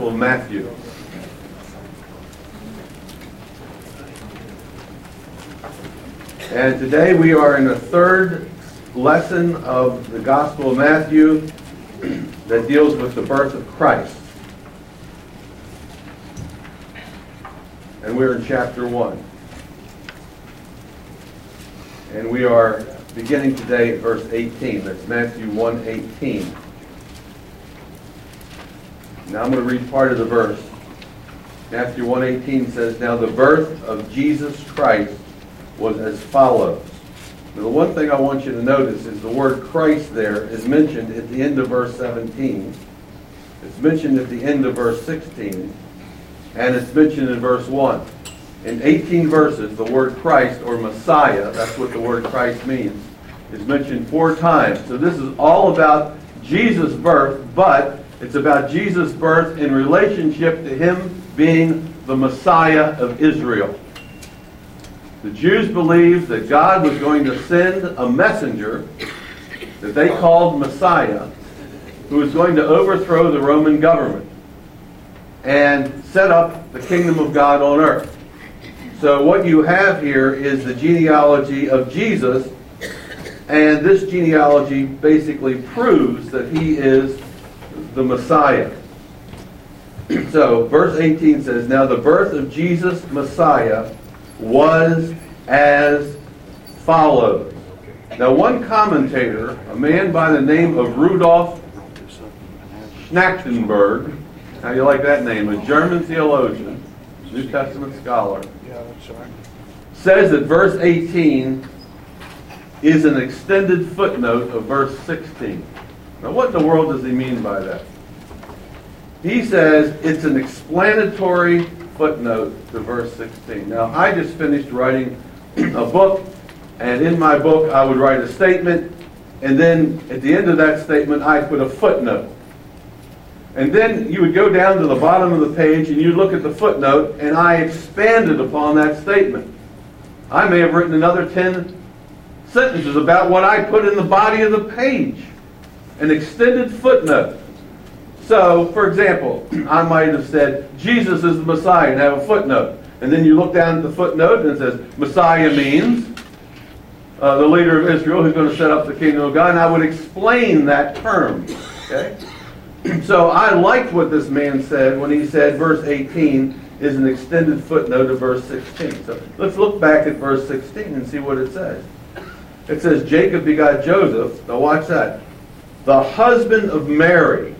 Gospel of Matthew. And today we are in the third lesson of the Gospel of Matthew that deals with the birth of Christ. And we're in chapter 1. And we are beginning today at verse 18. That's Matthew 1 18. Now I'm going to read part of the verse. Matthew 1:18 says, "Now the birth of Jesus Christ was as follows." Now the one thing I want you to notice is the word Christ there is mentioned at the end of verse 17. It's mentioned at the end of verse 16, and it's mentioned in verse 1. In 18 verses, the word Christ or Messiah, that's what the word Christ means, is mentioned four times. So this is all about Jesus' birth, but it's about Jesus' birth in relationship to him being the Messiah of Israel. The Jews believed that God was going to send a messenger that they called Messiah who was going to overthrow the Roman government and set up the kingdom of God on earth. So what you have here is the genealogy of Jesus, and this genealogy basically proves that he is the Messiah. So, verse 18 says, Now the birth of Jesus, Messiah, was as follows. Now, one commentator, a man by the name of Rudolf Schnackenburg, how do you like that name? A German theologian, New Testament scholar, says that verse 18 is an extended footnote of verse 16. Now, what in the world does he mean by that? He says it's an explanatory footnote to verse 16. Now, I just finished writing a book, and in my book, I would write a statement, and then at the end of that statement, I put a footnote. And then you would go down to the bottom of the page and you look at the footnote, and I expanded upon that statement. I may have written another 10 sentences about what I put in the body of the page. An extended footnote. So, for example, I might have said, Jesus is the Messiah, and have a footnote. And then you look down at the footnote and it says, Messiah means uh, the leader of Israel who's going to set up the kingdom of God. And I would explain that term. Okay? So I liked what this man said when he said verse 18 is an extended footnote of verse 16. So let's look back at verse 16 and see what it says. It says, Jacob begot Joseph. Now watch that. The husband of Mary.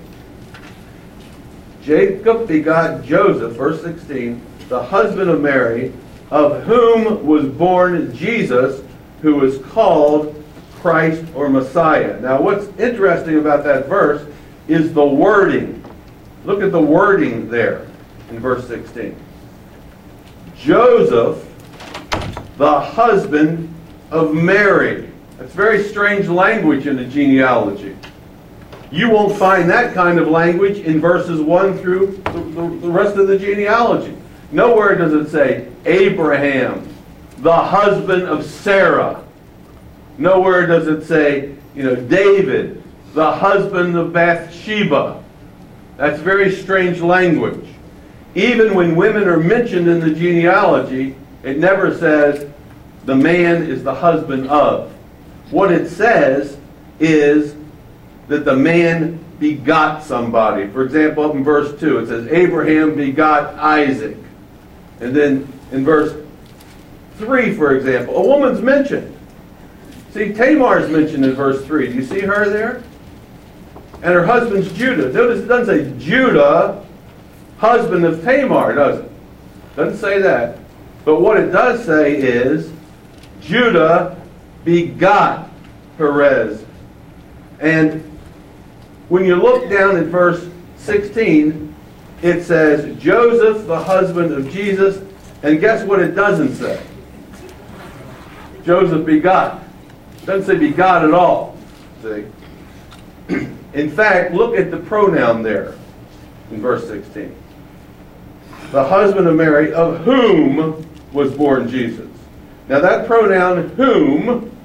Jacob begot Joseph, verse 16, the husband of Mary, of whom was born Jesus, who was called Christ or Messiah. Now what's interesting about that verse is the wording. Look at the wording there in verse 16. Joseph, the husband of Mary. That's very strange language in the genealogy. You won't find that kind of language in verses 1 through the, the, the rest of the genealogy. Nowhere does it say Abraham, the husband of Sarah. Nowhere does it say, you know, David, the husband of Bathsheba. That's very strange language. Even when women are mentioned in the genealogy, it never says the man is the husband of. What it says is that the man begot somebody. For example, up in verse 2, it says, Abraham begot Isaac. And then in verse 3, for example, a woman's mentioned. See, Tamar is mentioned in verse 3. Do you see her there? and her husband's Judah. Notice it doesn't say Judah, husband of Tamar, does it? Doesn't say that. But what it does say is Judah begot Perez. And when you look down at verse 16, it says Joseph, the husband of Jesus, and guess what it doesn't say? Joseph begot. It doesn't say begot at all. See? In fact, look at the pronoun there in verse 16. The husband of Mary, of whom was born Jesus. Now, that pronoun, whom,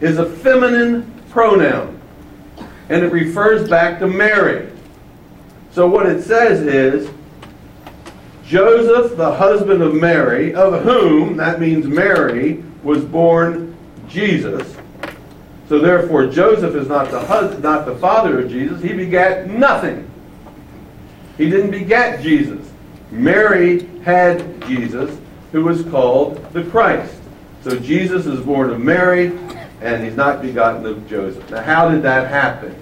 is a feminine pronoun, and it refers back to Mary. So what it says is, Joseph, the husband of Mary, of whom, that means Mary, was born Jesus. So therefore, Joseph is not the husband, not the father of Jesus. He begat nothing. He didn't begat Jesus. Mary had Jesus, who was called the Christ. So Jesus is born of Mary, and he's not begotten of Joseph. Now, how did that happen?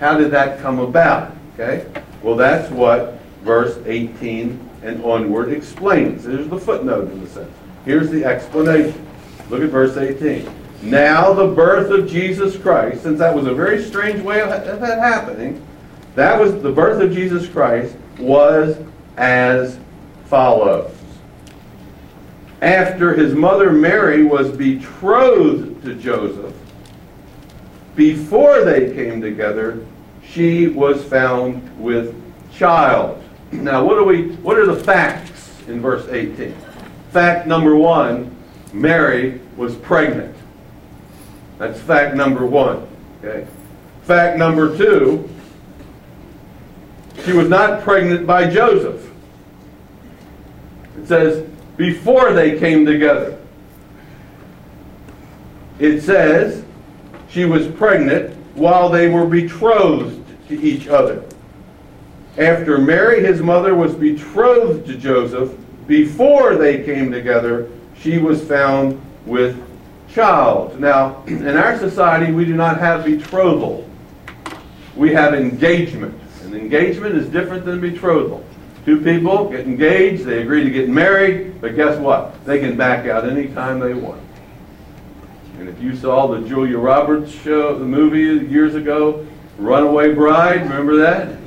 How did that come about? Okay? Well, that's what verse 18 and onward explains. There's the footnote in the sense. Here's the explanation. Look at verse 18. Now the birth of Jesus Christ, since that was a very strange way of that happening, that was the birth of Jesus Christ was as follows. After his mother Mary was betrothed to Joseph, before they came together, she was found with child. Now, what are we what are the facts in verse 18? Fact number 1, Mary was pregnant. That's fact number 1, okay? Fact number 2, she was not pregnant by Joseph. It says before they came together. It says she was pregnant while they were betrothed to each other. After Mary, his mother, was betrothed to Joseph, before they came together, she was found with child. Now, in our society, we do not have betrothal. We have engagement. And engagement is different than betrothal. Two people get engaged, they agree to get married, but guess what? They can back out anytime they want. And if you saw the Julia Roberts show, the movie years ago, Runaway Bride, remember that?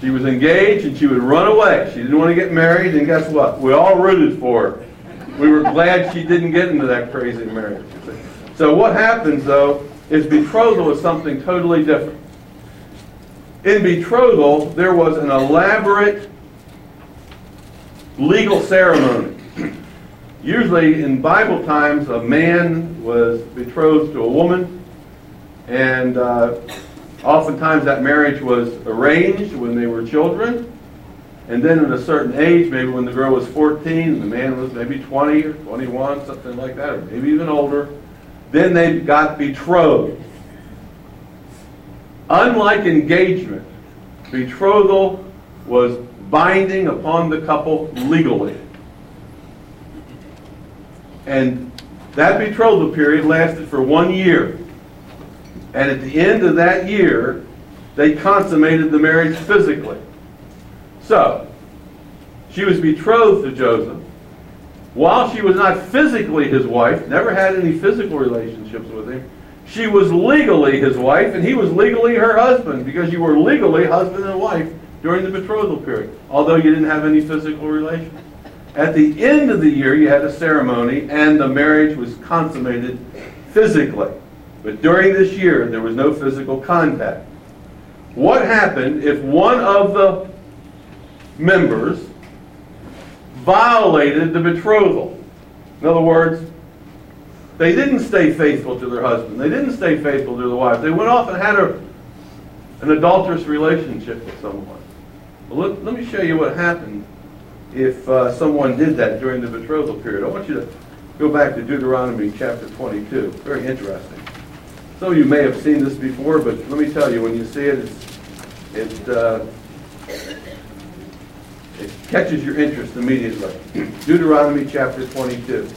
She was engaged and she would run away. She didn't want to get married, and guess what? We all rooted for her. We were glad she didn't get into that crazy marriage. So what happens though is betrothal is something totally different. In betrothal, there was an elaborate legal ceremony. Usually in Bible times, a man was betrothed to a woman, and uh, oftentimes that marriage was arranged when they were children. And then at a certain age, maybe when the girl was 14, and the man was maybe 20 or 21, something like that, or maybe even older, then they got betrothed. Unlike engagement, betrothal was binding upon the couple legally. And that betrothal period lasted for one year. And at the end of that year, they consummated the marriage physically. So, she was betrothed to Joseph. While she was not physically his wife, never had any physical relationships with him, she was legally his wife, and he was legally her husband, because you were legally husband and wife during the betrothal period, although you didn't have any physical relations. At the end of the year, you had a ceremony, and the marriage was consummated physically. But during this year, there was no physical contact. What happened if one of the members violated the betrothal? In other words, they didn't stay faithful to their husband. They didn't stay faithful to their wife. They went off and had a, an adulterous relationship with someone. Well, let, let me show you what happened if uh, someone did that during the betrothal period. I want you to go back to Deuteronomy chapter 22. Very interesting. Some of you may have seen this before, but let me tell you, when you see it, it, uh, it catches your interest immediately. Deuteronomy chapter 22.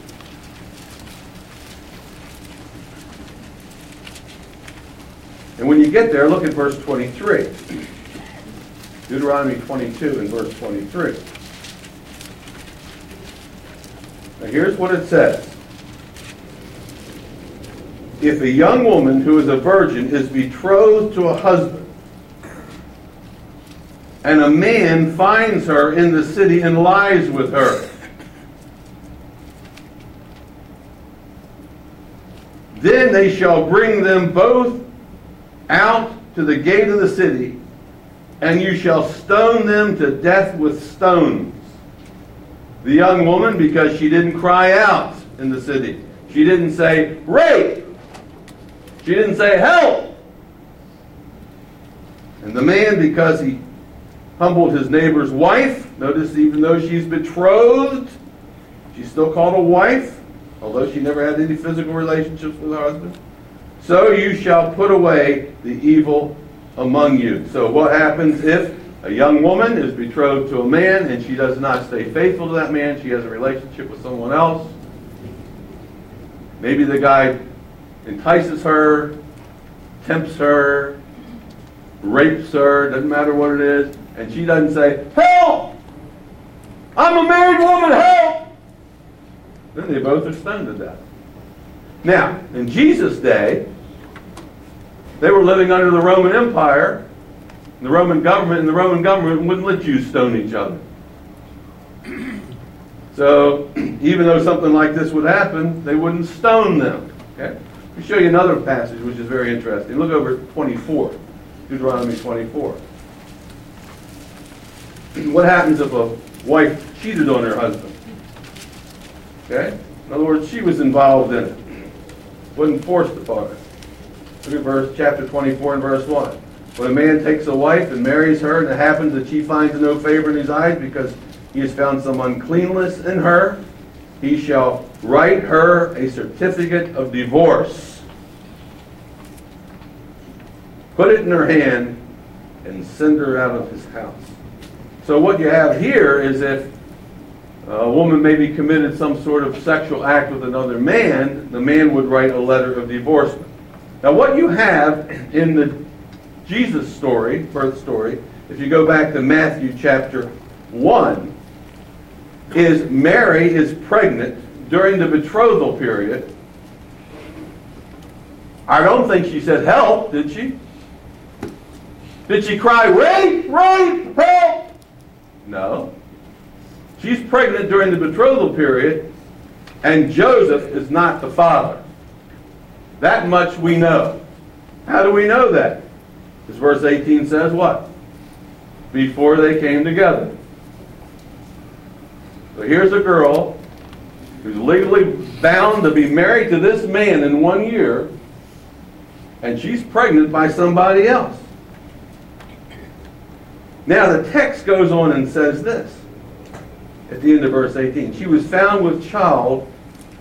And when you get there, look at verse 23. Deuteronomy 22 and verse 23. Now here's what it says. If a young woman who is a virgin is betrothed to a husband, and a man finds her in the city and lies with her, then they shall bring them both out to the gate of the city, and you shall stone them to death with stones. The young woman, because she didn't cry out in the city, she didn't say, rape. She didn't say, help. And the man, because he humbled his neighbor's wife, notice even though she's betrothed, she's still called a wife, although she never had any physical relationships with her husband. So you shall put away the evil among you. So what happens if a young woman is betrothed to a man and she does not stay faithful to that man? She has a relationship with someone else. Maybe the guy entices her, tempts her, rapes her, doesn't matter what it is, and she doesn't say, Help! I'm a married woman, help! Then they both are stoned to death. Now, in Jesus' day, they were living under the Roman Empire, the Roman government, and the Roman government wouldn't let Jews stone each other. So, even though something like this would happen, they wouldn't stone them. Okay? Let me show you another passage which is very interesting. Look over 24, Deuteronomy 24. What happens if a wife cheated on her husband? Okay? In other words, she was involved in it. Wasn't forced upon her. Look at verse chapter 24 and verse 1. When a man takes a wife and marries her, and it happens that she finds no favor in his eyes because he has found some uncleanness in her, he shall write her a certificate of divorce, put it in her hand, and send her out of his house. So what you have here is if a woman maybe committed some sort of sexual act with another man, the man would write a letter of divorcement. Now what you have in the Jesus story, birth story, if you go back to Matthew chapter 1, is Mary is pregnant during the betrothal period. I don't think she said help, did she? Did she cry, rape, rape, help? No. She's pregnant during the betrothal period, and Joseph is not the father. That much we know. How do we know that? Because verse 18 says what? Before they came together. So here's a girl who's legally bound to be married to this man in one year, and she's pregnant by somebody else. Now the text goes on and says this at the end of verse 18. She was found with child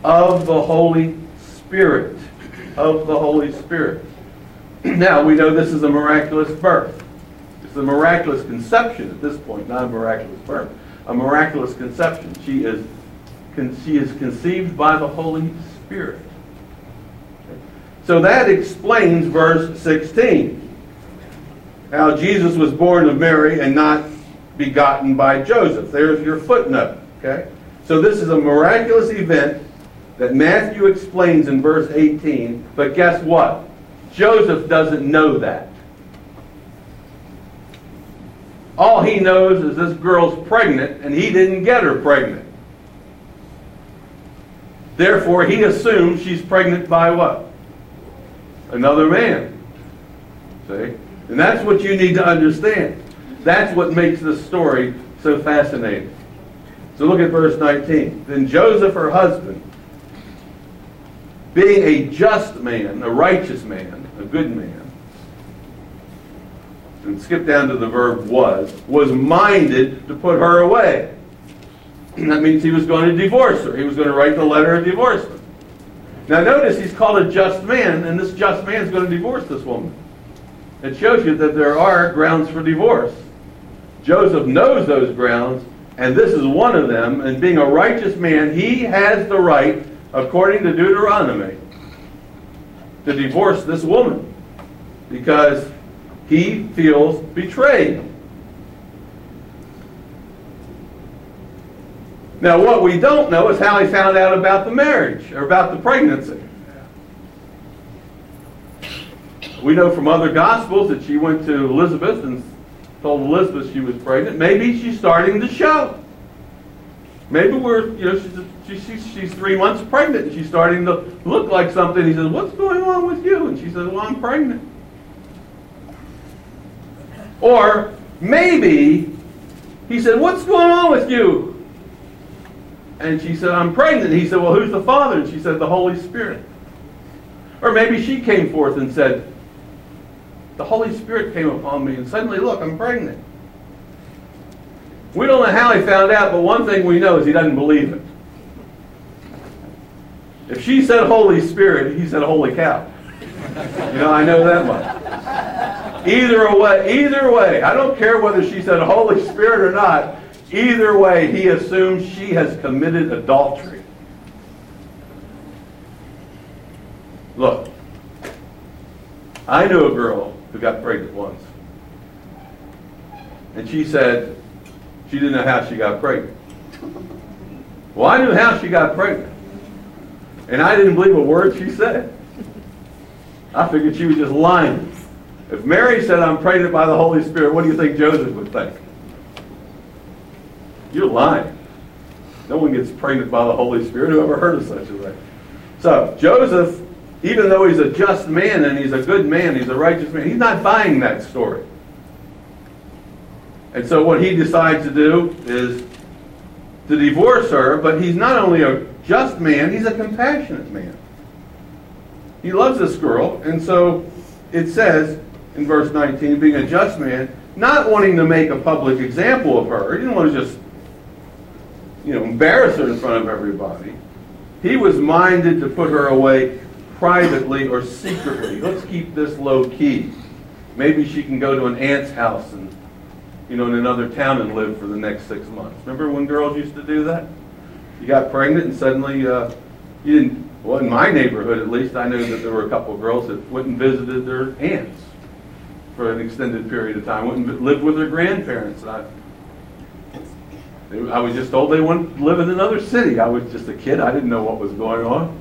of the Holy Spirit. Of the Holy Spirit. now we know this is a miraculous birth. It's a miraculous conception at this point, not a miraculous birth a miraculous conception. She is, she is conceived by the Holy Spirit. So that explains verse 16. How Jesus was born of Mary and not begotten by Joseph. There's your footnote. Okay? So this is a miraculous event that Matthew explains in verse 18. But guess what? Joseph doesn't know that. All he knows is this girl's pregnant, and he didn't get her pregnant. Therefore, he assumes she's pregnant by what? Another man. See? And that's what you need to understand. That's what makes this story so fascinating. So look at verse 19. Then Joseph, her husband, being a just man, a righteous man, a good man, and skip down to the verb was, was minded to put her away. that means he was going to divorce her. He was going to write the letter of divorcement. Now notice he's called a just man, and this just man is going to divorce this woman. It shows you that there are grounds for divorce. Joseph knows those grounds, and this is one of them. And being a righteous man, he has the right, according to Deuteronomy, to divorce this woman. Because he feels betrayed. Now, what we don't know is how he found out about the marriage or about the pregnancy. We know from other gospels that she went to Elizabeth and told Elizabeth she was pregnant. Maybe she's starting to show. Maybe we're, you know, she's, she's, she's three months pregnant and she's starting to look like something. He says, What's going on with you? And she says, Well, I'm pregnant. Or maybe he said, What's going on with you? And she said, I'm pregnant. He said, Well, who's the father? And she said, The Holy Spirit. Or maybe she came forth and said, the Holy Spirit came upon me, and suddenly, look, I'm pregnant. We don't know how he found out, but one thing we know is he doesn't believe it. If she said Holy Spirit, he said Holy cow. You know, I know that much. Either way, either way, I don't care whether she said Holy Spirit or not. Either way, he assumes she has committed adultery. Look, I knew a girl who got pregnant once. And she said she didn't know how she got pregnant. Well, I knew how she got pregnant. And I didn't believe a word she said. I figured she was just lying. If Mary said, I'm pregnant by the Holy Spirit, what do you think Joseph would think? You're lying. No one gets pregnant by the Holy Spirit. Who ever heard of such a thing? So, Joseph, even though he's a just man and he's a good man, he's a righteous man, he's not buying that story. And so, what he decides to do is to divorce her, but he's not only a just man, he's a compassionate man. He loves this girl, and so it says in verse 19, being a just man, not wanting to make a public example of her, he didn't want to just you know, embarrass her in front of everybody. He was minded to put her away privately or secretly. Let's keep this low key. Maybe she can go to an aunt's house and, you know, in another town and live for the next six months. Remember when girls used to do that? You got pregnant and suddenly uh, you didn't. Well, in my neighborhood at least, I knew that there were a couple of girls that went and visited their aunts for an extended period of time. Went and lived with their grandparents. I, I was just told they went to live in another city. I was just a kid. I didn't know what was going on.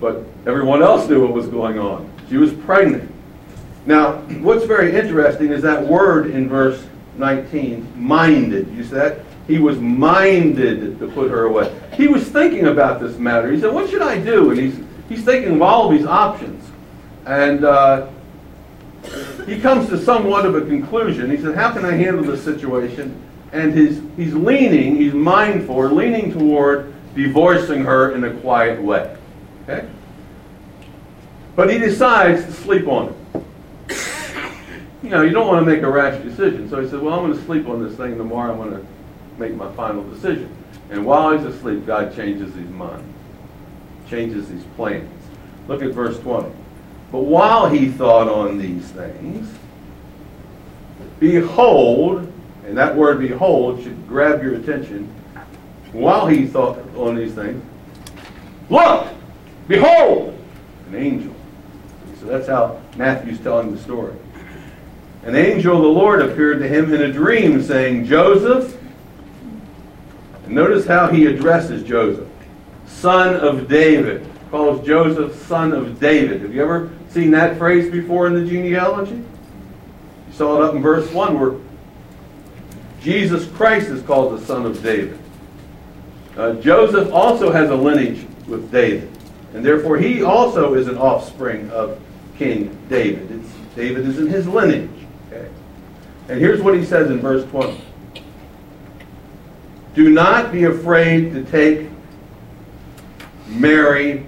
But everyone else knew what was going on. She was pregnant. Now, what's very interesting is that word in verse 19, minded. You see that? He was minded to put her away. He was thinking about this matter. He said, What should I do? And he's, he's thinking of all of these options. And uh, he comes to somewhat of a conclusion. He said, How can I handle this situation? and he's, he's leaning, he's mindful, leaning toward divorcing her in a quiet way. Okay? But he decides to sleep on it. You know, you don't want to make a rash decision. So he said, Well, I'm going to sleep on this thing. Tomorrow I'm going to make my final decision. And while he's asleep, God changes his mind, changes his plans. Look at verse 20. But while he thought on these things, behold, and that word behold should grab your attention while he thought on these things. Look! Behold! An angel. So that's how Matthew's telling the story. An angel of the Lord appeared to him in a dream, saying, Joseph, and notice how he addresses Joseph, son of David. Calls Joseph son of David. Have you ever seen that phrase before in the genealogy? You saw it up in verse 1 where Jesus Christ is called the son of David. Uh, Joseph also has a lineage with David, and therefore he also is an offspring of King David. It's, David is in his lineage. And here's what he says in verse 20. Do not be afraid to take Mary,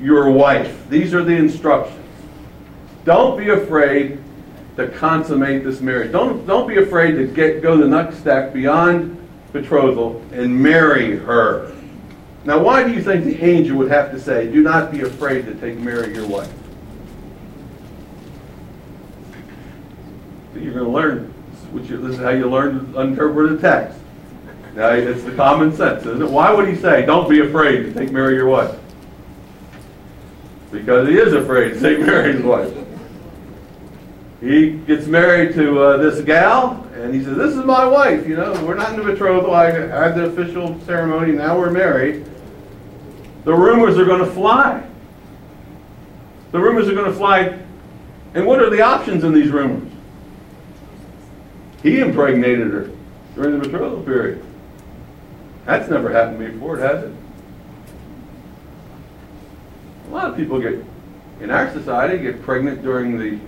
your wife. These are the instructions. Don't be afraid to consummate this marriage. Don't, don't be afraid to get, go the next step beyond betrothal and marry her. Now, why do you think the angel would have to say, do not be afraid to take Mary your wife? You're going to learn, which this is how you learn to interpret a text. Now, it's the common sense, isn't it? Why would he say, don't be afraid to take Mary your wife? Because he is afraid to take Mary's wife he gets married to uh, this gal, and he says, "This is my wife. You know, we're not in the betrothal. I had the official ceremony. Now we're married." The rumors are going to fly. The rumors are going to fly. And what are the options in these rumors? He impregnated her during the betrothal period. That's never happened before, has it? A lot of people get, in our society, get pregnant during the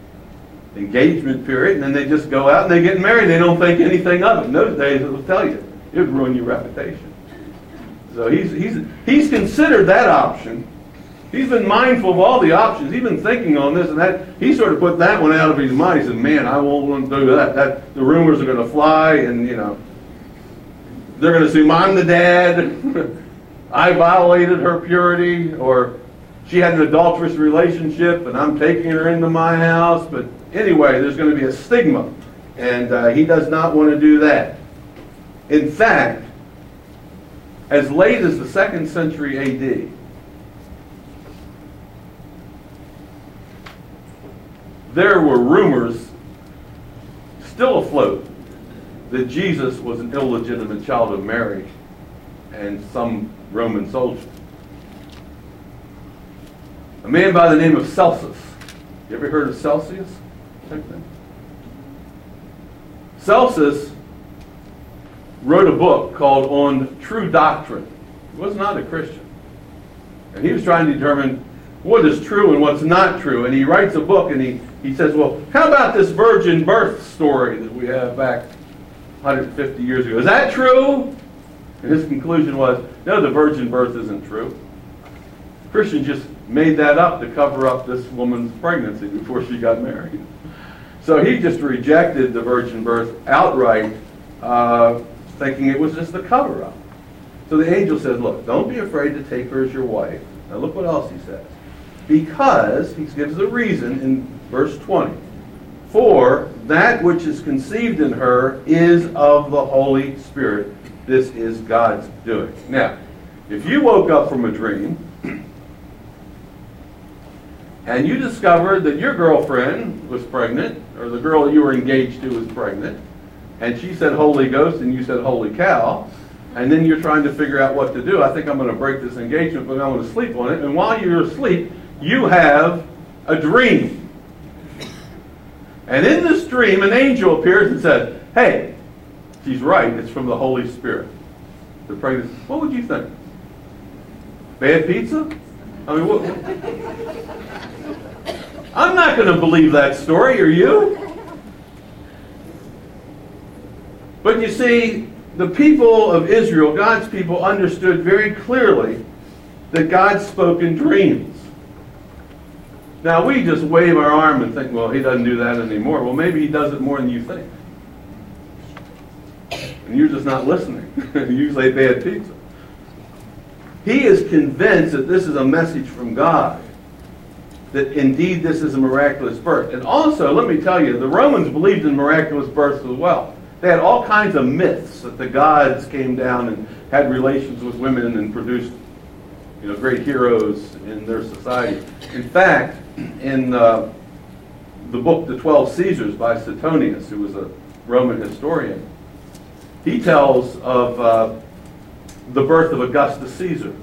engagement period, and then they just go out and they get married. They don't think anything of it. In those days, it will tell you it would ruin your reputation. So he's he's he's considered that option, He's been mindful of all the options. He's been thinking on this and that. He sort of put that one out of his mind. He said, "Man, I won't want to do that. That the rumors are going to fly, and you know, they're going to assume I'm the dad. I violated her purity, or she had an adulterous relationship, and I'm taking her into my house. But anyway, there's going to be a stigma, and uh, he does not want to do that. In fact, as late as the second century A.D." there were rumors still afloat that Jesus was an illegitimate child of Mary and some Roman soldier. A man by the name of Celsus. You ever heard of Celsius? Celsus wrote a book called On True Doctrine. He was not a Christian. And he was trying to determine what is true and what's not true. And he writes a book and he he says, well, how about this virgin birth story that we have back 150 years ago? Is that true? And his conclusion was, no, the virgin birth isn't true. Christians just made that up to cover up this woman's pregnancy before she got married. So he just rejected the virgin birth outright, uh, thinking it was just a cover up. So the angel says, Look, don't be afraid to take her as your wife. Now look what else he says. Because, he gives the reason in Verse 20. For that which is conceived in her is of the Holy Spirit. This is God's doing. Now, if you woke up from a dream and you discovered that your girlfriend was pregnant, or the girl you were engaged to was pregnant, and she said Holy Ghost and you said Holy Cow, and then you're trying to figure out what to do. I think I'm going to break this engagement, but I'm going to sleep on it. And while you're asleep, you have a dream. And in this dream, an angel appears and says, Hey, she's right, it's from the Holy Spirit. The pregnancy. What would you think? Bad pizza? I mean, what? I'm not going to believe that story, are you? But you see, the people of Israel, God's people, understood very clearly that God spoke in dreams. Now, we just wave our arm and think, well, he doesn't do that anymore. Well, maybe he does it more than you think. And you're just not listening. you say bad pizza. He is convinced that this is a message from God, that indeed this is a miraculous birth. And also, let me tell you, the Romans believed in miraculous births as well. They had all kinds of myths that the gods came down and had relations with women and produced you know, great heroes in their society. In fact, in uh, the book The Twelve Caesars by Suetonius, who was a Roman historian, he tells of uh, the birth of Augustus Caesar.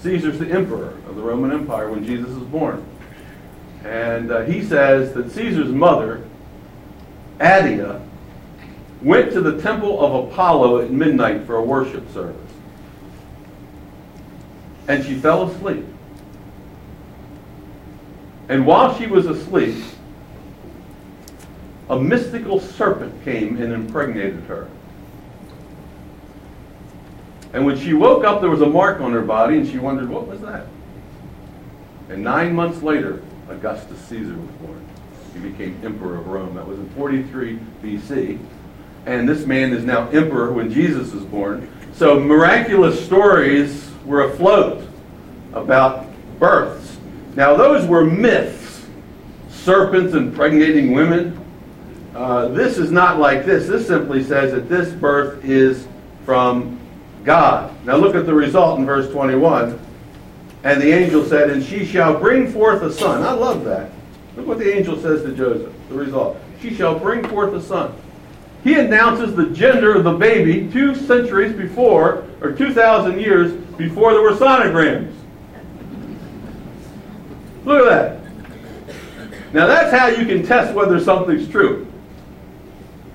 Caesar's the emperor of the Roman Empire when Jesus is born. And uh, he says that Caesar's mother, Atia, went to the temple of Apollo at midnight for a worship service. And she fell asleep. And while she was asleep, a mystical serpent came and impregnated her. And when she woke up, there was a mark on her body, and she wondered, what was that? And nine months later, Augustus Caesar was born. He became emperor of Rome. That was in 43 BC. And this man is now emperor when Jesus was born. So miraculous stories were afloat about births now, those were myths serpents impregnating women. Uh, this is not like this. This simply says that this birth is from God. Now, look at the result in verse 21. And the angel said, And she shall bring forth a son. I love that. Look what the angel says to Joseph. The result. She shall bring forth a son. He announces the gender of the baby two centuries before, or 2,000 years before there were sonograms. Look at that. Now that's how you can test whether something's true.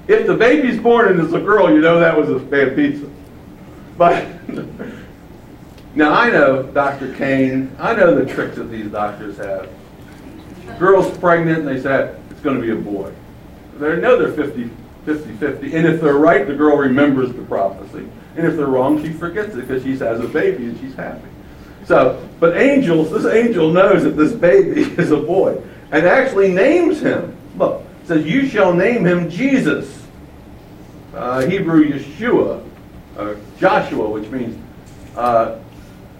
If the baby's born and it's a girl, you know that was a bad pizza. But now I know Dr. Kane, I know the tricks that these doctors have. Girl's pregnant and they say it's going to be a boy. They know they're 50 50 50. And if they're right, the girl remembers the prophecy. And if they're wrong, she forgets it because she has a baby and she's happy. So, but angels, this angel knows that this baby is a boy and actually names him. Look, says, You shall name him Jesus. Uh, Hebrew Yeshua, uh, Joshua, which means uh,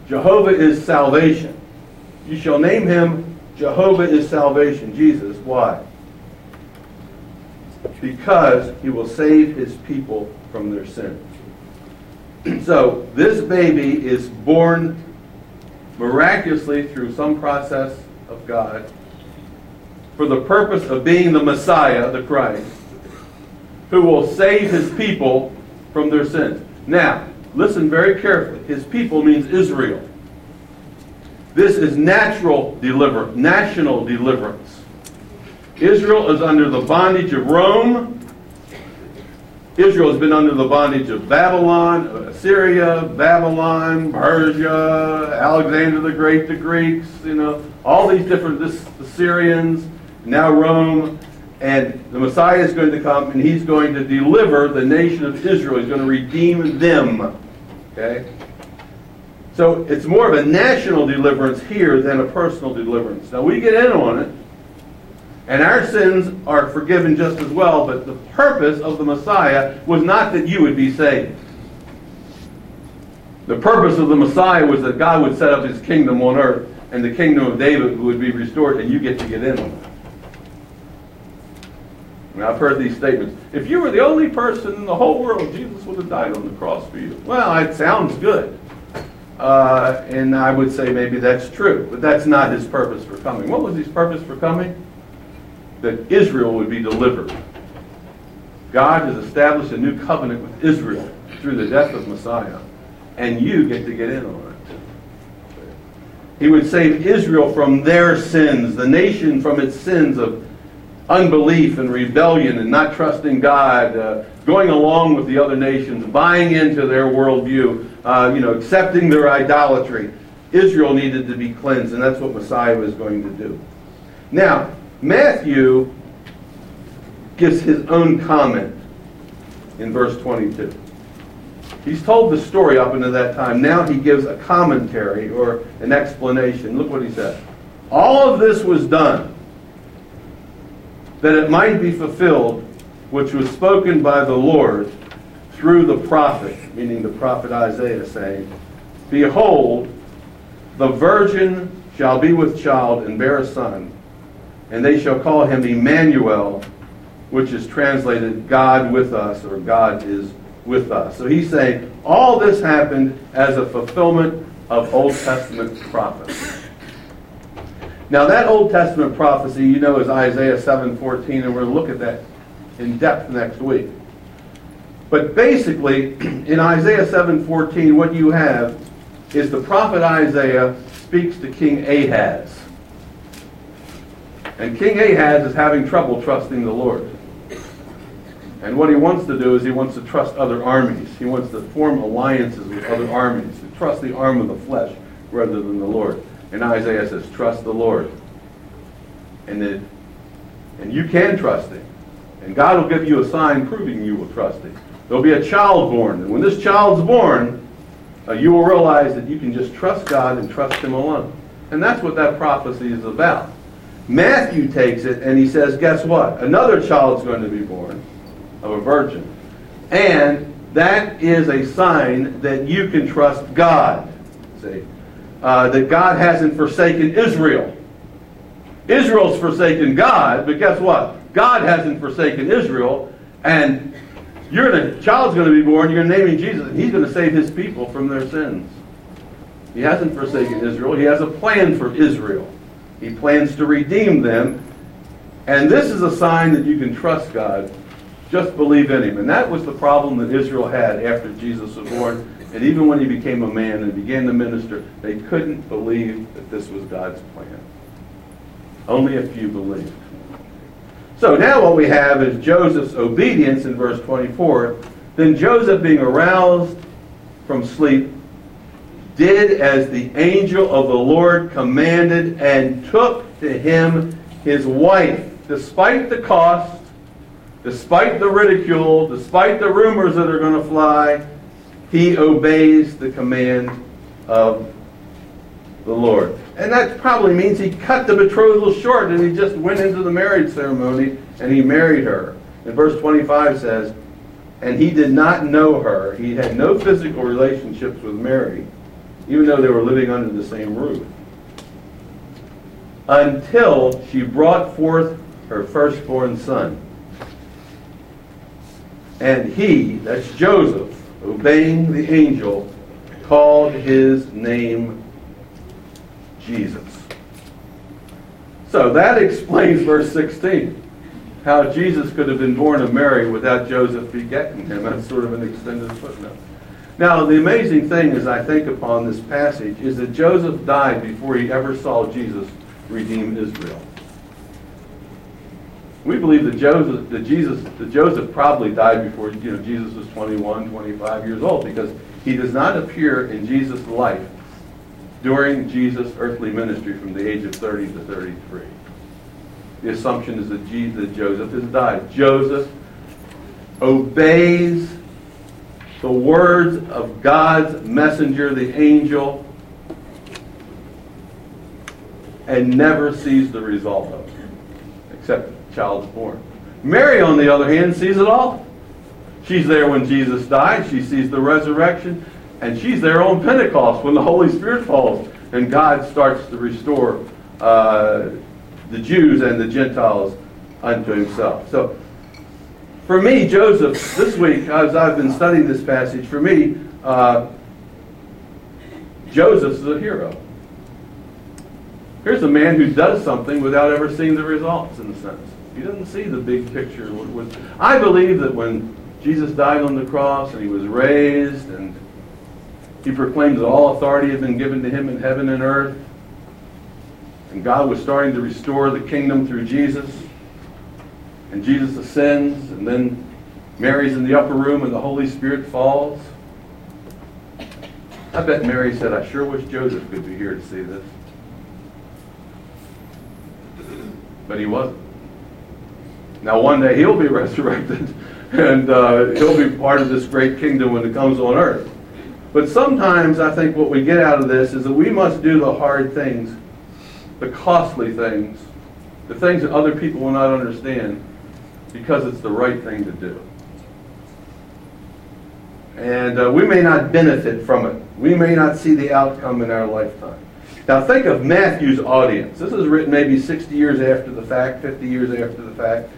Jehovah is salvation. You shall name him Jehovah is salvation, Jesus. Why? Because he will save his people from their sins. so this baby is born miraculously through some process of God for the purpose of being the Messiah, the Christ, who will save his people from their sins. Now, listen very carefully. His people means Israel. This is natural deliverance, national deliverance. Israel is under the bondage of Rome. Israel has been under the bondage of Babylon, Assyria, Babylon, Persia, Alexander the Great, the Greeks, you know, all these different, this, the Syrians, now Rome. And the Messiah is going to come and he's going to deliver the nation of Israel. He's going to redeem them. Okay? So it's more of a national deliverance here than a personal deliverance. Now we get in on it, and our sins are forgiven just as well, but the purpose of the Messiah was not that you would be saved. The purpose of the Messiah was that God would set up his kingdom on earth, and the kingdom of David would be restored, and you get to get in on it. I've heard these statements. If you were the only person in the whole world, Jesus would have died on the cross for you. Well, it sounds good. Uh, and I would say maybe that's true, but that's not his purpose for coming. What was his purpose for coming? That Israel would be delivered. God has established a new covenant with Israel through the death of Messiah, and you get to get in on it. He would save Israel from their sins, the nation from its sins of unbelief and rebellion and not trusting God, uh, going along with the other nations, buying into their worldview, uh, you know, accepting their idolatry. Israel needed to be cleansed, and that's what Messiah was going to do. Now, Matthew gives his own comment in verse 22. He's told the story up until that time. Now he gives a commentary or an explanation. Look what he says. All of this was done that it might be fulfilled, which was spoken by the Lord through the prophet, meaning the prophet Isaiah, saying, Behold, the virgin shall be with child and bear a son, and they shall call him Emmanuel, which is translated God with us, or God is with us. So he's saying all this happened as a fulfillment of Old Testament prophecy. Now that Old Testament prophecy, you know, is Isaiah 7:14, and we're going to look at that in depth next week. But basically, in Isaiah 7:14, what you have is the prophet Isaiah speaks to King Ahaz. And King Ahaz is having trouble trusting the Lord. And what he wants to do is he wants to trust other armies. He wants to form alliances with other armies, to trust the arm of the flesh rather than the Lord. And Isaiah says, trust the Lord. And, that, and you can trust him. And God will give you a sign proving you will trust him. There'll be a child born. And when this child's born, uh, you will realize that you can just trust God and trust him alone. And that's what that prophecy is about. Matthew takes it and he says, guess what? Another child's going to be born of a virgin. And that is a sign that you can trust God. See? uh, that God hasn't forsaken Israel. Israel's forsaken God, but guess what? God hasn't forsaken Israel, and you're gonna, child's going to be born. You're going to name Jesus, and he's going to save his people from their sins. He hasn't forsaken Israel. He has a plan for Israel. He plans to redeem them, and this is a sign that you can trust God. Just believe in him, and that was the problem that Israel had after Jesus was born. And even when he became a man and began to minister, they couldn't believe that this was God's plan. Only a few believed. So now what we have is Joseph's obedience in verse 24. Then Joseph, being aroused from sleep, did as the angel of the Lord commanded and took to him his wife, despite the cost, despite the ridicule, despite the rumors that are going to fly he obeys the command of the Lord. And that probably means he cut the betrothal short and he just went into the marriage ceremony and he married her. And verse 25 says, And he did not know her. He had no physical relationships with Mary, even though they were living under the same roof. Until she brought forth her firstborn son. And he, that's Joseph, obeying the angel, called his name Jesus. So that explains verse 16. How Jesus could have been born of Mary without Joseph begetting him. That's sort of an extended footnote. Now, the amazing thing as I think upon this passage is that Joseph died before he ever saw Jesus redeem Israel. We believe that Joseph, that Jesus, that Joseph probably died before you know Jesus was 21, 25 years old because he does not appear in Jesus' life during Jesus' earthly ministry from the age of 30 to 33. The assumption is that, Jesus, that Joseph has died. Joseph obeys the words of God's messenger, the angel, and never sees the result of it, except the child's born. Mary, on the other hand, sees it all. She's there when Jesus died. She sees the resurrection. And she's there on Pentecost when the Holy Spirit falls and God starts to restore uh, the Jews and the Gentiles unto himself. So, for me, Joseph, this week, as I've been studying this passage, for me, uh, Joseph is a hero. Here's a man who does something without ever seeing the results, in a sense. He doesn't see the big picture. I believe that when Jesus died on the cross and he was raised and he proclaimed that all authority had been given to him in heaven and earth. And God was starting to restore the kingdom through Jesus. And Jesus ascends, and then Mary's in the upper room, and the Holy Spirit falls. I bet Mary said, I sure wish Joseph could be here to see this. But he wasn't. Now, one day he'll be resurrected, and uh, he'll be part of this great kingdom when it comes on earth. But sometimes I think what we get out of this is that we must do the hard things, the costly things, the things that other people will not understand because it's the right thing to do. And uh, we may not benefit from it. We may not see the outcome in our lifetime. Now think of Matthew's audience. This is written maybe 60 years after the fact, 50 years after the fact.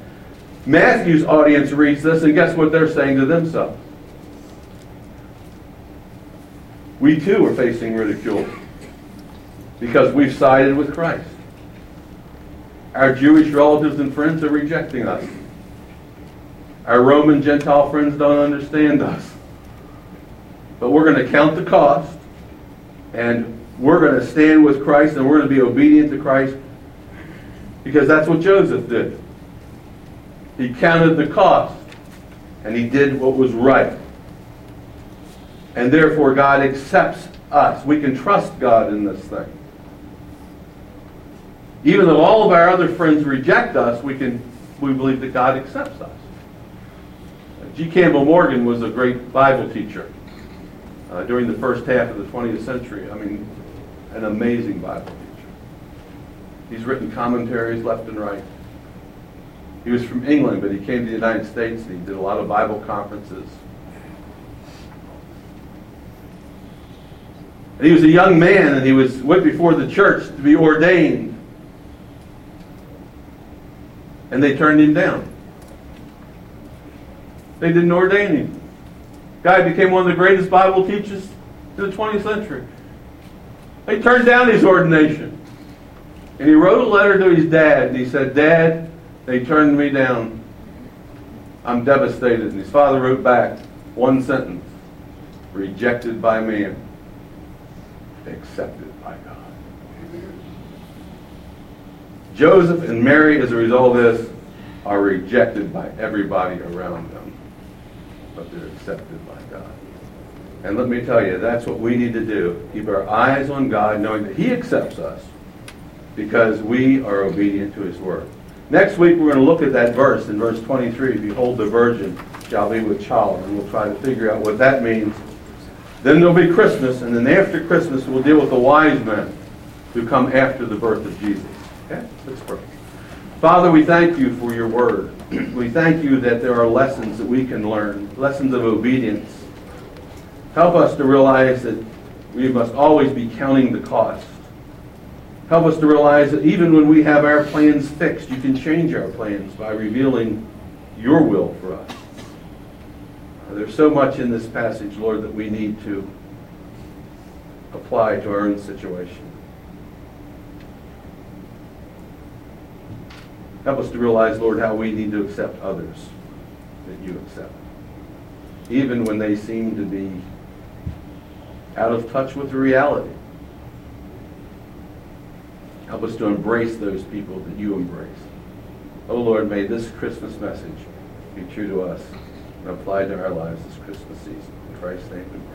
Matthew's audience reads this, and guess what they're saying to themselves? we too are facing ridicule because we've sided with Christ. Our Jewish relatives and friends are rejecting us. Our Roman Gentile friends don't understand us. But we're going to count the cost and we're going to stand with Christ and we're going to be obedient to Christ because that's what Joseph did. He counted the cost and he did what was right. And therefore, God accepts us. We can trust God in this thing. Even though all of our other friends reject us, we can we believe that God accepts us. G. Campbell Morgan was a great Bible teacher uh, during the first half of the 20th century. I mean, an amazing Bible teacher. He's written commentaries left and right. He was from England, but he came to the United States and he did a lot of Bible conferences. And he was a young man and he was went before the church to be ordained. And they turned him down. They didn't ordain him. Guy became one of the greatest Bible teachers in the 20th century. They turned down his ordination. And he wrote a letter to his dad and he said, Dad, they turned me down. I'm devastated. And his father wrote back one sentence rejected by man accepted by God. Joseph and Mary, as a result of this, are rejected by everybody around them, but they're accepted by God. And let me tell you, that's what we need to do. Keep our eyes on God, knowing that He accepts us because we are obedient to His word. Next week, we're going to look at that verse in verse 23 Behold, the virgin shall be with child. And we'll try to figure out what that means then there'll be Christmas, and then after Christmas, we'll deal with the wise men. who come after the birth of Jesus. Okay? Let's pray. Father, we thank you for your word. We thank you that there are lessons that we can learn, lessons of obedience. Help us to realize that we must always be counting the cost. Help us to realize that even when we have our plans fixed, you can change our plans by revealing your will for us. There's so much in this passage, Lord, that we need to apply to our own situation. Help us to realize, Lord, how we need to accept others that you accept, even when they seem to be out of touch with reality. Help us to embrace those people that you embrace. Oh Lord, may this Christmas message be true to us and applied to our lives this Christmas season. In Christ's name pray.